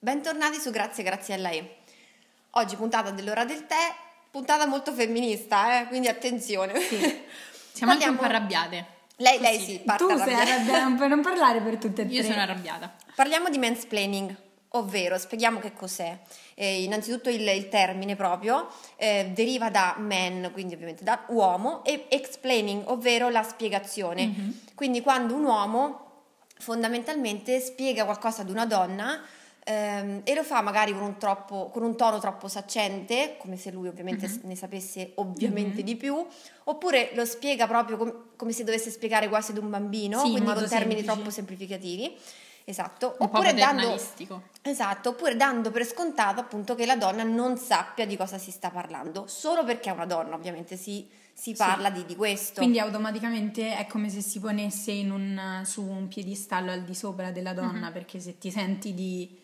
Bentornati su Grazie Graziella E. Oggi puntata dell'ora del tè, puntata molto femminista, eh? quindi attenzione. Sì. Siamo anche un po' arrabbiate. Lei, lei sì, parte Tu sei arrabbiata. arrabbiata, non parlare per tutte e tre. Io sono arrabbiata. Parliamo di mansplaining, ovvero spieghiamo che cos'è. Eh, innanzitutto il, il termine proprio eh, deriva da man, quindi ovviamente da uomo, e explaining, ovvero la spiegazione. Mhm. Quindi quando un uomo fondamentalmente spiega qualcosa ad una donna ehm, e lo fa magari con un, troppo- con un tono troppo saccente, come se lui ovviamente Mhm. ne sapesse ovviamente di più, oppure lo spiega proprio com- come se dovesse spiegare quasi ad un bambino, Sì, in quindi con termini semplice. troppo semplificativi. Esatto, oppure dando, esatto, oppure dando per scontato appunto che la donna non sappia di cosa si sta parlando, solo perché è una donna, ovviamente si, si parla di, di questo. Quindi automaticamente è come se si ponesse in un- su un piedistallo al di sopra della donna, Mhm. perché se ti senti di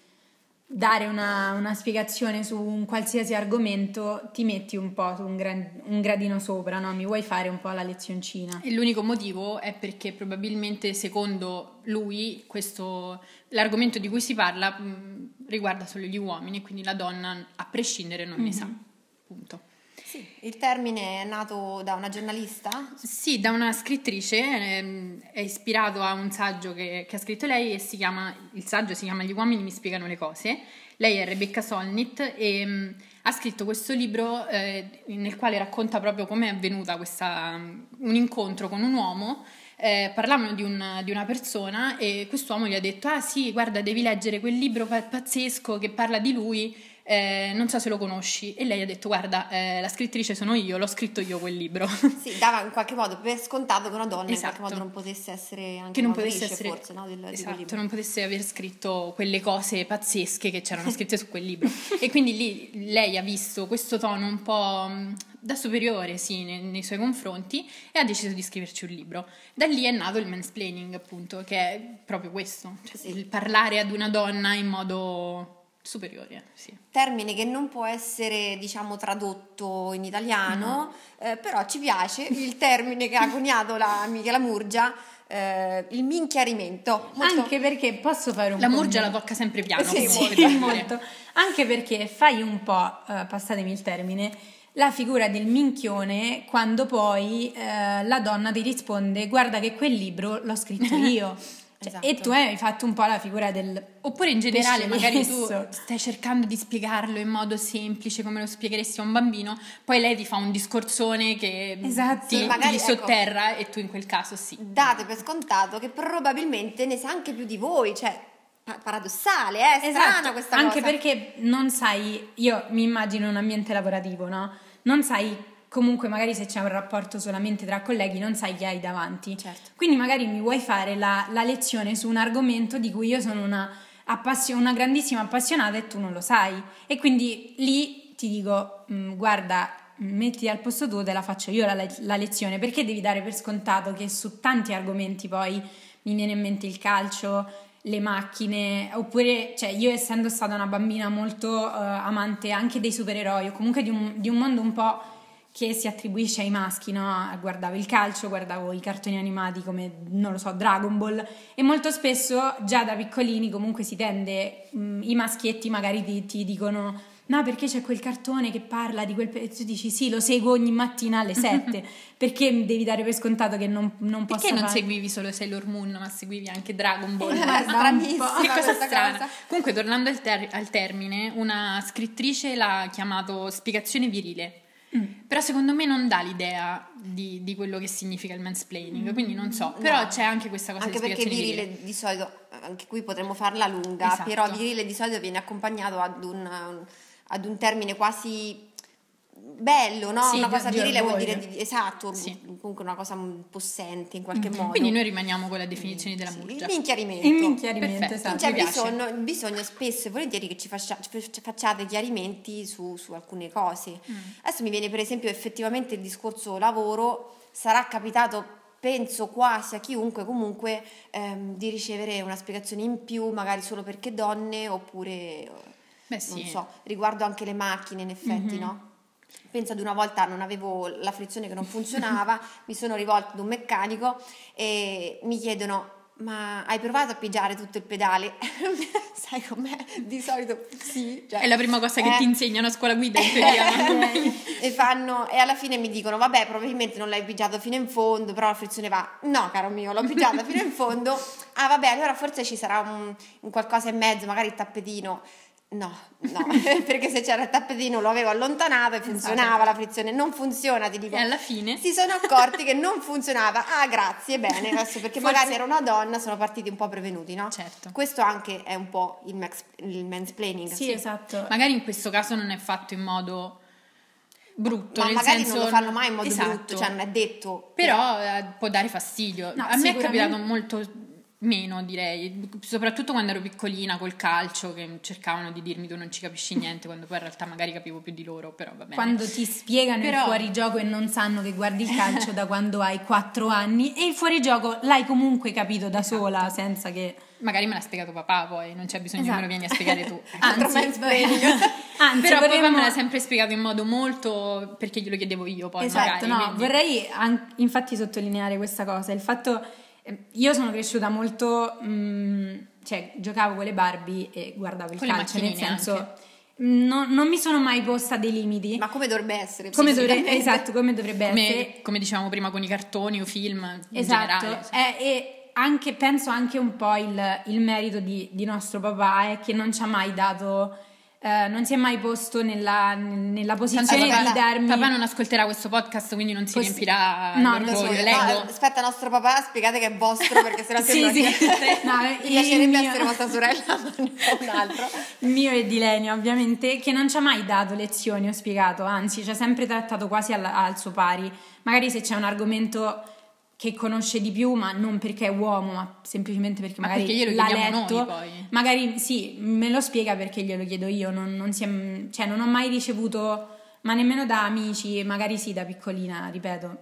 dare una, una spiegazione su un qualsiasi argomento, ti metti un po' su un, gran- un gradino sopra, no? Mi vuoi fare un po' la lezioncina? E l'unico motivo è perché probabilmente secondo lui questo, l'argomento di cui si parla mh, riguarda solo gli uomini, quindi la donna a prescindere non ne sa. Punto. Sì, il termine è nato da una giornalista? Sì, da una scrittrice, ehm, è ispirato a un saggio che, che ha scritto lei e si chiama, il saggio si chiama Gli uomini mi spiegano le cose. Lei è Rebecca Solnit e mh, ha scritto questo libro eh, nel quale racconta proprio come è avvenuta questa, un incontro con un uomo. Eh, parlavano di, un- di una persona e quest'uomo gli ha detto: Ah, sì, guarda, devi leggere quel libro pa- pazzesco che parla di lui. Eh, non so se lo conosci. E lei ha detto: Guarda, eh, la scrittrice sono io, l'ho scritto io quel libro. Sì, dava in qualche modo per scontato che una donna in Esatto. qualche modo non potesse essere anche che non potesse essere forse, no, del, esatto, non potesse aver scritto quelle cose pazzesche che c'erano scritte su quel libro e quindi lì lei ha visto questo tono un po' mh, da superiore sì, nei, nei suoi confronti e ha deciso di scriverci un libro da lì è nato il mansplaining appunto che è proprio questo cioè Sì. il parlare ad una donna in modo superiore sì. termine che non può essere diciamo tradotto in italiano eh, però ci piace il termine che ha coniato la Michela Murgia eh, il minchiarimento molto- Anche perché posso fare un la Murgia la tocca sempre piano Sì, molto, dire. molto. Anche perché fai un po', eh, passatemi il termine, la figura del minchione quando poi eh, la donna ti risponde guarda che quel libro l'ho scritto io. Cioè, Esatto. E tu hai fatto un po' la figura del... Oppure in generale, magari tu stai cercando di spiegarlo in modo semplice come lo spiegheresti a un bambino, poi lei ti fa un discorsone che Esatto. ti, Magari, ti ecco. sotterra e tu in quel caso sì. date per scontato che probabilmente ne sa anche più di voi cioè pa- paradossale eh? è strana Esatto, questa anche cosa perché non sai, io mi immagino un ambiente lavorativo, no? Non sai comunque magari se c'è un rapporto solamente tra colleghi non sai chi hai davanti. Certo. Quindi magari mi vuoi fare la, la lezione su un argomento di cui io sono una, appassio- una grandissima appassionata e tu non lo sai. E quindi lì ti dico, "Mm, guarda, metti al posto tuo, te la faccio io la, le- la lezione, perché devi dare per scontato che su tanti argomenti poi mi viene in mente il calcio, le macchine, oppure, cioè, io essendo stata una bambina molto eh, amante anche dei supereroi, o comunque di un, di un mondo un po' che si attribuisce ai maschi, no? Guardavo il calcio, guardavo i cartoni animati come, non lo so, Dragon Ball e molto spesso già da piccolini comunque si tende, mh, i maschietti magari ti, ti dicono no perché c'è quel cartone che parla di quel... pe-" e tu dici sì lo seguo ogni mattina alle 7 perché devi dare per scontato che non, non posso Perché non fare... seguivi solo Sailor Moon, ma seguivi anche Dragon Ball? Eh, ma stranissima po'. Che cosa strana. cosa. Comunque, tornando al, ter- al termine, una scrittrice l'ha chiamato spiegazione virile. Però secondo me non dà l'idea di, di quello che significa il mansplaining, quindi non so. Però No. c'è anche questa cosa anche di perché spiegazione virile virile. di solito anche qui potremmo farla lunga Esatto. però virile di solito viene accompagnato ad un, ad un termine quasi bello no? Sì, una cosa di virile vuol dire di- esatto Sì. comunque una cosa possente in qualche modo Mm-hmm. Quindi noi rimaniamo con la definizione della Sì, Murgia. il minchiarimento Il minchiarimento, Perfetto. esatto. c'è bisogno, bisogno spesso e volentieri che ci, faccia- ci facciate chiarimenti su, su alcune cose. Mm. Adesso mi viene per esempio effettivamente il discorso lavoro, sarà capitato penso quasi a chiunque comunque ehm, di ricevere una spiegazione in più, magari solo perché donne oppure eh, Beh sì. non so, riguardo anche le macchine in effetti, Mhm. no? Penso ad una volta non avevo la frizione che non funzionava, mi sono rivolta ad un meccanico e mi chiedono ma hai provato a pigiare tutto il pedale? Sai com'è? Di solito sì. Cioè, È la prima cosa che eh. ti insegnano a scuola guida in teoria. no? e, fanno, e alla fine mi dicono vabbè probabilmente non l'hai pigiato fino in fondo però la frizione va no caro mio l'ho pigiata fino in fondo ah vabbè allora forse ci sarà un, un qualcosa in mezzo magari il tappetino no no perché se c'era il tappetino lo avevo allontanato e funzionava la frizione non funziona ti dico E alla fine si sono accorti che non funzionava ah grazie bene adesso perché Forse- magari era una donna sono partiti un po' prevenuti no? Certo. questo anche è un po' il, max, il mansplaining Sì, esatto. magari in questo caso non è fatto in modo brutto, ma magari senso non lo fanno mai in modo Esatto. brutto cioè non è detto Però eh, può dare fastidio. No, a me è capitato molto meno, direi, soprattutto quando ero piccolina col calcio che cercavano di dirmi tu non ci capisci niente, quando poi in realtà magari capivo più di loro, però va bene. Quando ti spiegano il Però- fuorigioco e non sanno che guardi il calcio da quando hai 4 anni e il fuorigioco l'hai comunque capito da Esatto. sola senza che... Magari me l'ha spiegato papà poi, non c'è bisogno che me lo Esatto. vieni a spiegare tu. Altro Anzi, anzi Però papà vorremmo- me l'ha sempre spiegato in modo molto perché glielo chiedevo io poi Esatto, magari. no, quindi- vorrei an- infatti sottolineare questa cosa, il fatto, io sono cresciuta molto, mm, cioè giocavo con le Barbie e guardavo il Con calcio, nel senso, anche. mm, no- non mi sono mai posta dei limiti, Ma come dovrebbe essere? come, dovre- psicologicamente? esatto, come dovrebbe come, essere. come dicevamo prima con i cartoni o film in Esatto, generale. sì. eh, e anche, penso anche un po' il, il merito di, di nostro papà è che non ci ha mai dato, eh, non si è mai posto nella, nella posizione papà- di darmi... Papà non ascolterà questo podcast, quindi non si Poss- riempirà No, lo so, No, aspetta, nostro papà, spiegate che è vostro perché sennò Sì, sì. che No, mi piacerebbe mio- essere vostra sorella, ma non un altro. Il mio e di Lenia, ovviamente, che non ci ha mai dato lezioni, ho spiegato, anzi, ci ha sempre trattato quasi al, al suo pari. Magari se c'è un argomento che conosce di più, ma non perché è uomo, ma semplicemente perché Ma magari perché glielo l'ha chiediamo letto. noi, poi. Magari sì, me lo spiega perché glielo chiedo io, non, non si è- cioè, non ho mai ricevuto, ma nemmeno da amici, magari sì, da piccolina, ripeto.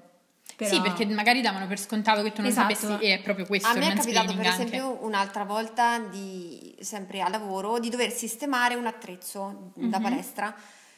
Però- Sì, perché magari davano per scontato che tu non Esatto. sapessi e è proprio questo A me è capitato per mansplaining anche. esempio un'altra volta, di, sempre a lavoro, di dover sistemare un attrezzo da Mhm. palestra.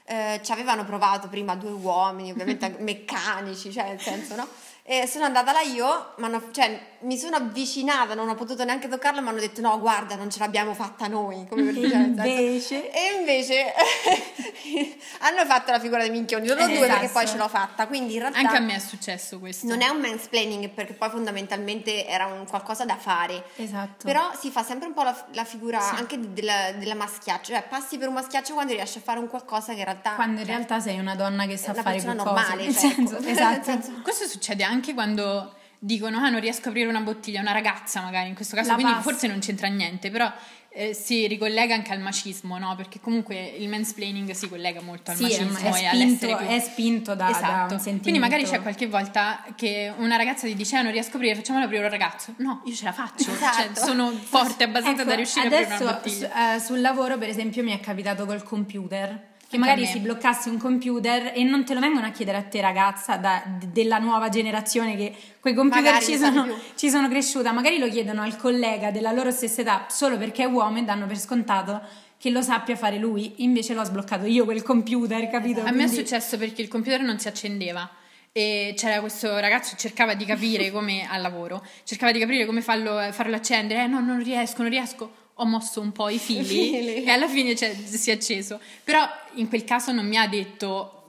Eh, ci avevano provato prima due uomini, ovviamente meccanici, cioè nel senso, no? E sono andata là io, m'hanno- cioè, mi sono avvicinata, non ho potuto neanche toccarla, mi hanno detto no, guarda, non ce l'abbiamo fatta noi. Come per E dire, invece? E invece hanno fatto la figura dei minchioni, sono due perché Esatto. poi ce l'ho fatta, quindi in realtà... Anche a me è successo questo. Non è un mansplaining perché poi fondamentalmente era un qualcosa da fare. Esatto. Però si fa sempre un po' la, la figura Sì. anche della, della maschiaccia, cioè passi per un maschiaccio quando riesci a fare un qualcosa che in realtà... Quando in cioè, realtà sei una donna che sa fare qualcosa. normale, cioè, senso, ecco. esatto. Senso- Questo succede anche quando dicono ah non riesco a aprire una bottiglia, una ragazza magari in questo caso, La quindi passa. forse non c'entra niente, però eh, si ricollega anche al macismo, no? Perché comunque il mansplaining si collega molto al Sì, macismo è e spinto, all'essere più... è spinto da, da Esatto. sentimento. Quindi magari c'è qualche volta che una ragazza ti dice ah non riesco a aprire, facciamolo aprire un ragazzo. No, io ce la faccio, Esatto. cioè, sono forte abbastanza Ecco, da riuscire a aprire adesso una bottiglia. su- eh, sul lavoro, per esempio, mi è capitato col computer. Che magari si bloccasse un computer e non te lo vengono a chiedere a te, ragazza, da- della nuova generazione che quei computer ci sono, ci sono cresciuta. Magari lo chiedono al collega della loro stessa età solo perché è uomo e danno per scontato che lo sappia fare lui. Invece l'ho sbloccato io quel computer, capito? A me è Quindi- successo perché il computer non si accendeva e c'era questo ragazzo che cercava di capire come al lavoro, cercava di capire come farlo, farlo accendere, eh no, non riesco, non riesco. Ho mosso un po' i fili, fili. e alla fine cioè, si è acceso. Però in quel caso non mi ha detto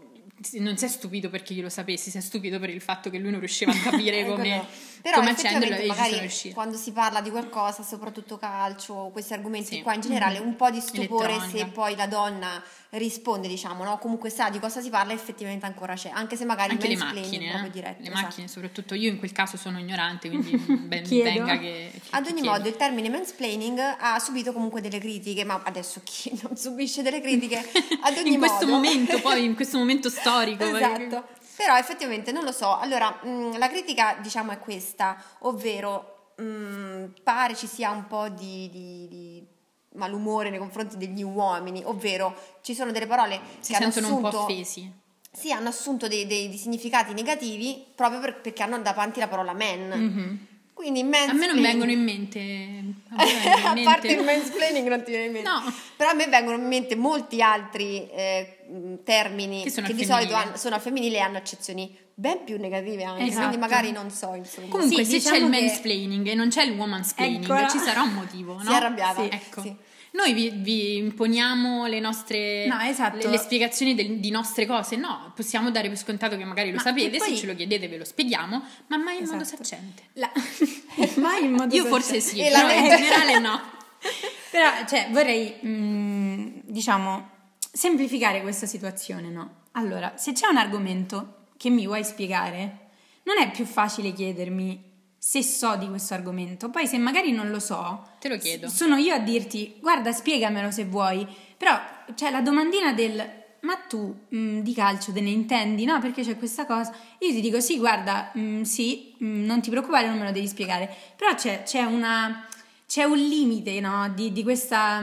non sei stupido perché io lo sapessi, sei stupido per il fatto che lui non riusciva a capire Ecco, come, no. Però come accenderlo e magari riuscita. quando si parla di qualcosa, soprattutto calcio, questi argomenti Sì. qua in generale, un po' di stupore Elettronica. se poi la donna risponde, diciamo, no? Comunque sa di cosa si parla, effettivamente ancora c'è, anche se magari Anche le macchine, proprio eh. diretto. le esatto. macchine, soprattutto io in quel caso sono ignorante, quindi ben Chiedo. venga che, che Ad ogni chiedi. modo, il termine mansplaining ha subito comunque delle critiche, ma adesso chi non subisce delle critiche? Ad ogni in questo modo. momento, poi in questo momento storico. esatto. Però effettivamente non lo so. Allora, mh, la critica, diciamo, è questa, ovvero mh, pare ci sia un po' di, di- di malumore nei confronti degli uomini, ovvero ci sono delle parole si che hanno sentono un po' assunto offesi. sì, hanno assunto dei, dei- dei significati negativi proprio per- perché hanno davanti la parola man. Mhm. Quindi A me non vengono in mente. a in a mente- parte il mansplaining non ti viene in mente. No. Però a me vengono in mente molti altri eh, termini Che sono che di solito hanno- sono al femminile e hanno accezioni ben più negative anche, Esatto. quindi magari non so, insomma. Comunque, Sì, se diciamo c'è il che- mansplaining e non c'è il womansplaining, Eccola. ci sarà un motivo, no? Si è arrabbiata. Sì. Ecco. Sì. Noi vi, vi imponiamo le nostre No, esatto. le, le spiegazioni del- di nostre cose. No, possiamo dare per scontato che magari lo Ma sapete, poi- se ce lo chiedete ve lo spieghiamo, ma mai in modo Esatto. saccente. La- Mai in modo Io forse sì, E però in generale no. Però, cioè, vorrei, mm, diciamo, semplificare questa situazione, no? Allora, se c'è un argomento che mi vuoi spiegare, non è più facile chiedermi se so di questo argomento. Poi, se magari non lo so, Te lo chiedo. sono io a dirti, guarda, spiegamelo se vuoi. Però, c'è la domandina del... Ma tu mm, di calcio te ne intendi? No, perché c'è questa cosa. Io ti dico sì, guarda, mm, sì, mm, non ti preoccupare, non me lo devi spiegare. Però c'è, c'è una, c'è un limite, no? Di, di questa.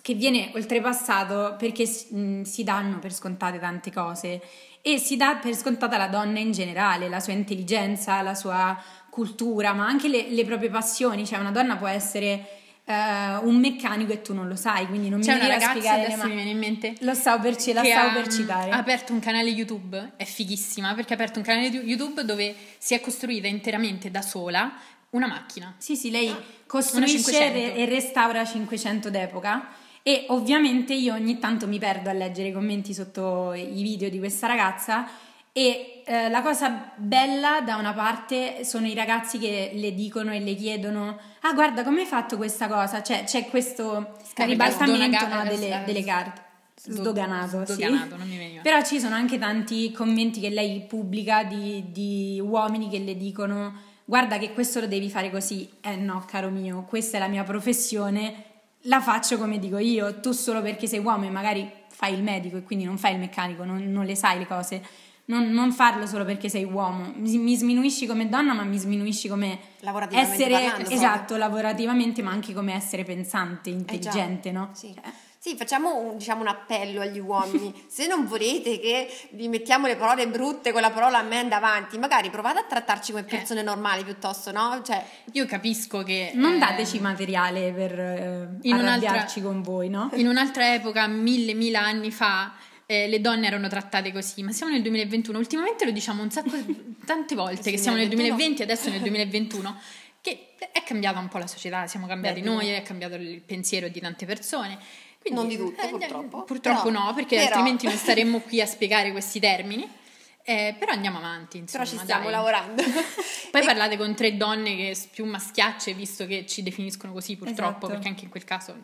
che viene oltrepassato perché si danno per scontate tante cose e si dà per scontata la donna in generale, la sua intelligenza, la sua cultura, ma anche le, le proprie passioni. Cioè, una donna può essere eh, un meccanico e tu non lo sai, quindi non C'è mi devi a spiegare adesso ma- mi viene in mente, Lo stavo per, ci- la stavo ha, per citare. ha aperto un canale YouTube, è fighissima, perché ha aperto un canale YouTube dove si è costruita interamente da sola una macchina. Sì, sì, lei costruisce 500. e e restaura 500 d'epoca e ovviamente io ogni tanto mi perdo a leggere i commenti sotto i video di questa ragazza e eh, la cosa bella da una parte sono i ragazzi che le dicono e le chiedono ah guarda come hai fatto questa cosa cioè c'è questo ribaltamento no, delle, eh, delle carte sdoganato, sì. Sdoganato, non mi veniva. Però ci sono anche tanti commenti che lei pubblica di, di uomini che le dicono guarda che questo lo devi fare così. Eh no, caro mio, questa è la mia professione, la faccio come dico io, tu solo perché sei uomo e magari fai il medico e quindi non fai il meccanico, non, non le sai le cose. Non, non farlo solo perché sei uomo, mi, mi sminuisci come donna, ma mi sminuisci come Lavorativamente essere parlando, esatto, lavorativamente, ma anche come essere pensante, Eh intelligente, no? Sì. Cioè, Sì, facciamo un, diciamo, un appello agli uomini. Se non volete che vi mettiamo le parole brutte con la parola man davanti, magari provate a trattarci come persone normali piuttosto, no? Cioè, Io capisco che... Non eh, dateci materiale per eh, in un'altra- arrabbiarci con voi, no? In un'altra epoca, mille, mila anni fa, eh, le donne erano trattate così, ma siamo nel 2021. Ultimamente lo diciamo un sacco, tante volte, Sì, che siamo nel 2021. 2020 e adesso nel 2021, che è cambiata un po' la società, siamo cambiati Beh, noi, è cambiato il pensiero di tante persone. Quindi, Non di tutte, eh, purtroppo. Purtroppo Però- no, perché però- altrimenti non staremmo qui a spiegare questi termini. Eh, però andiamo avanti, insomma. però ci stiamo dai. lavorando. Poi E- parlate con tre donne che più maschiacce, visto che ci definiscono così purtroppo, Esatto. perché anche in quel caso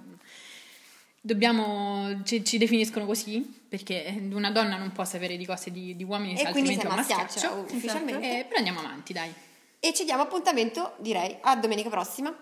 dobbiamo, ci, ci definiscono così, perché una donna non può sapere di cose di, di uomini, E quindi un maschiaccia, maschiaccio. ufficialmente. Eh, però andiamo avanti, dai. E ci diamo appuntamento, direi, a domenica prossima.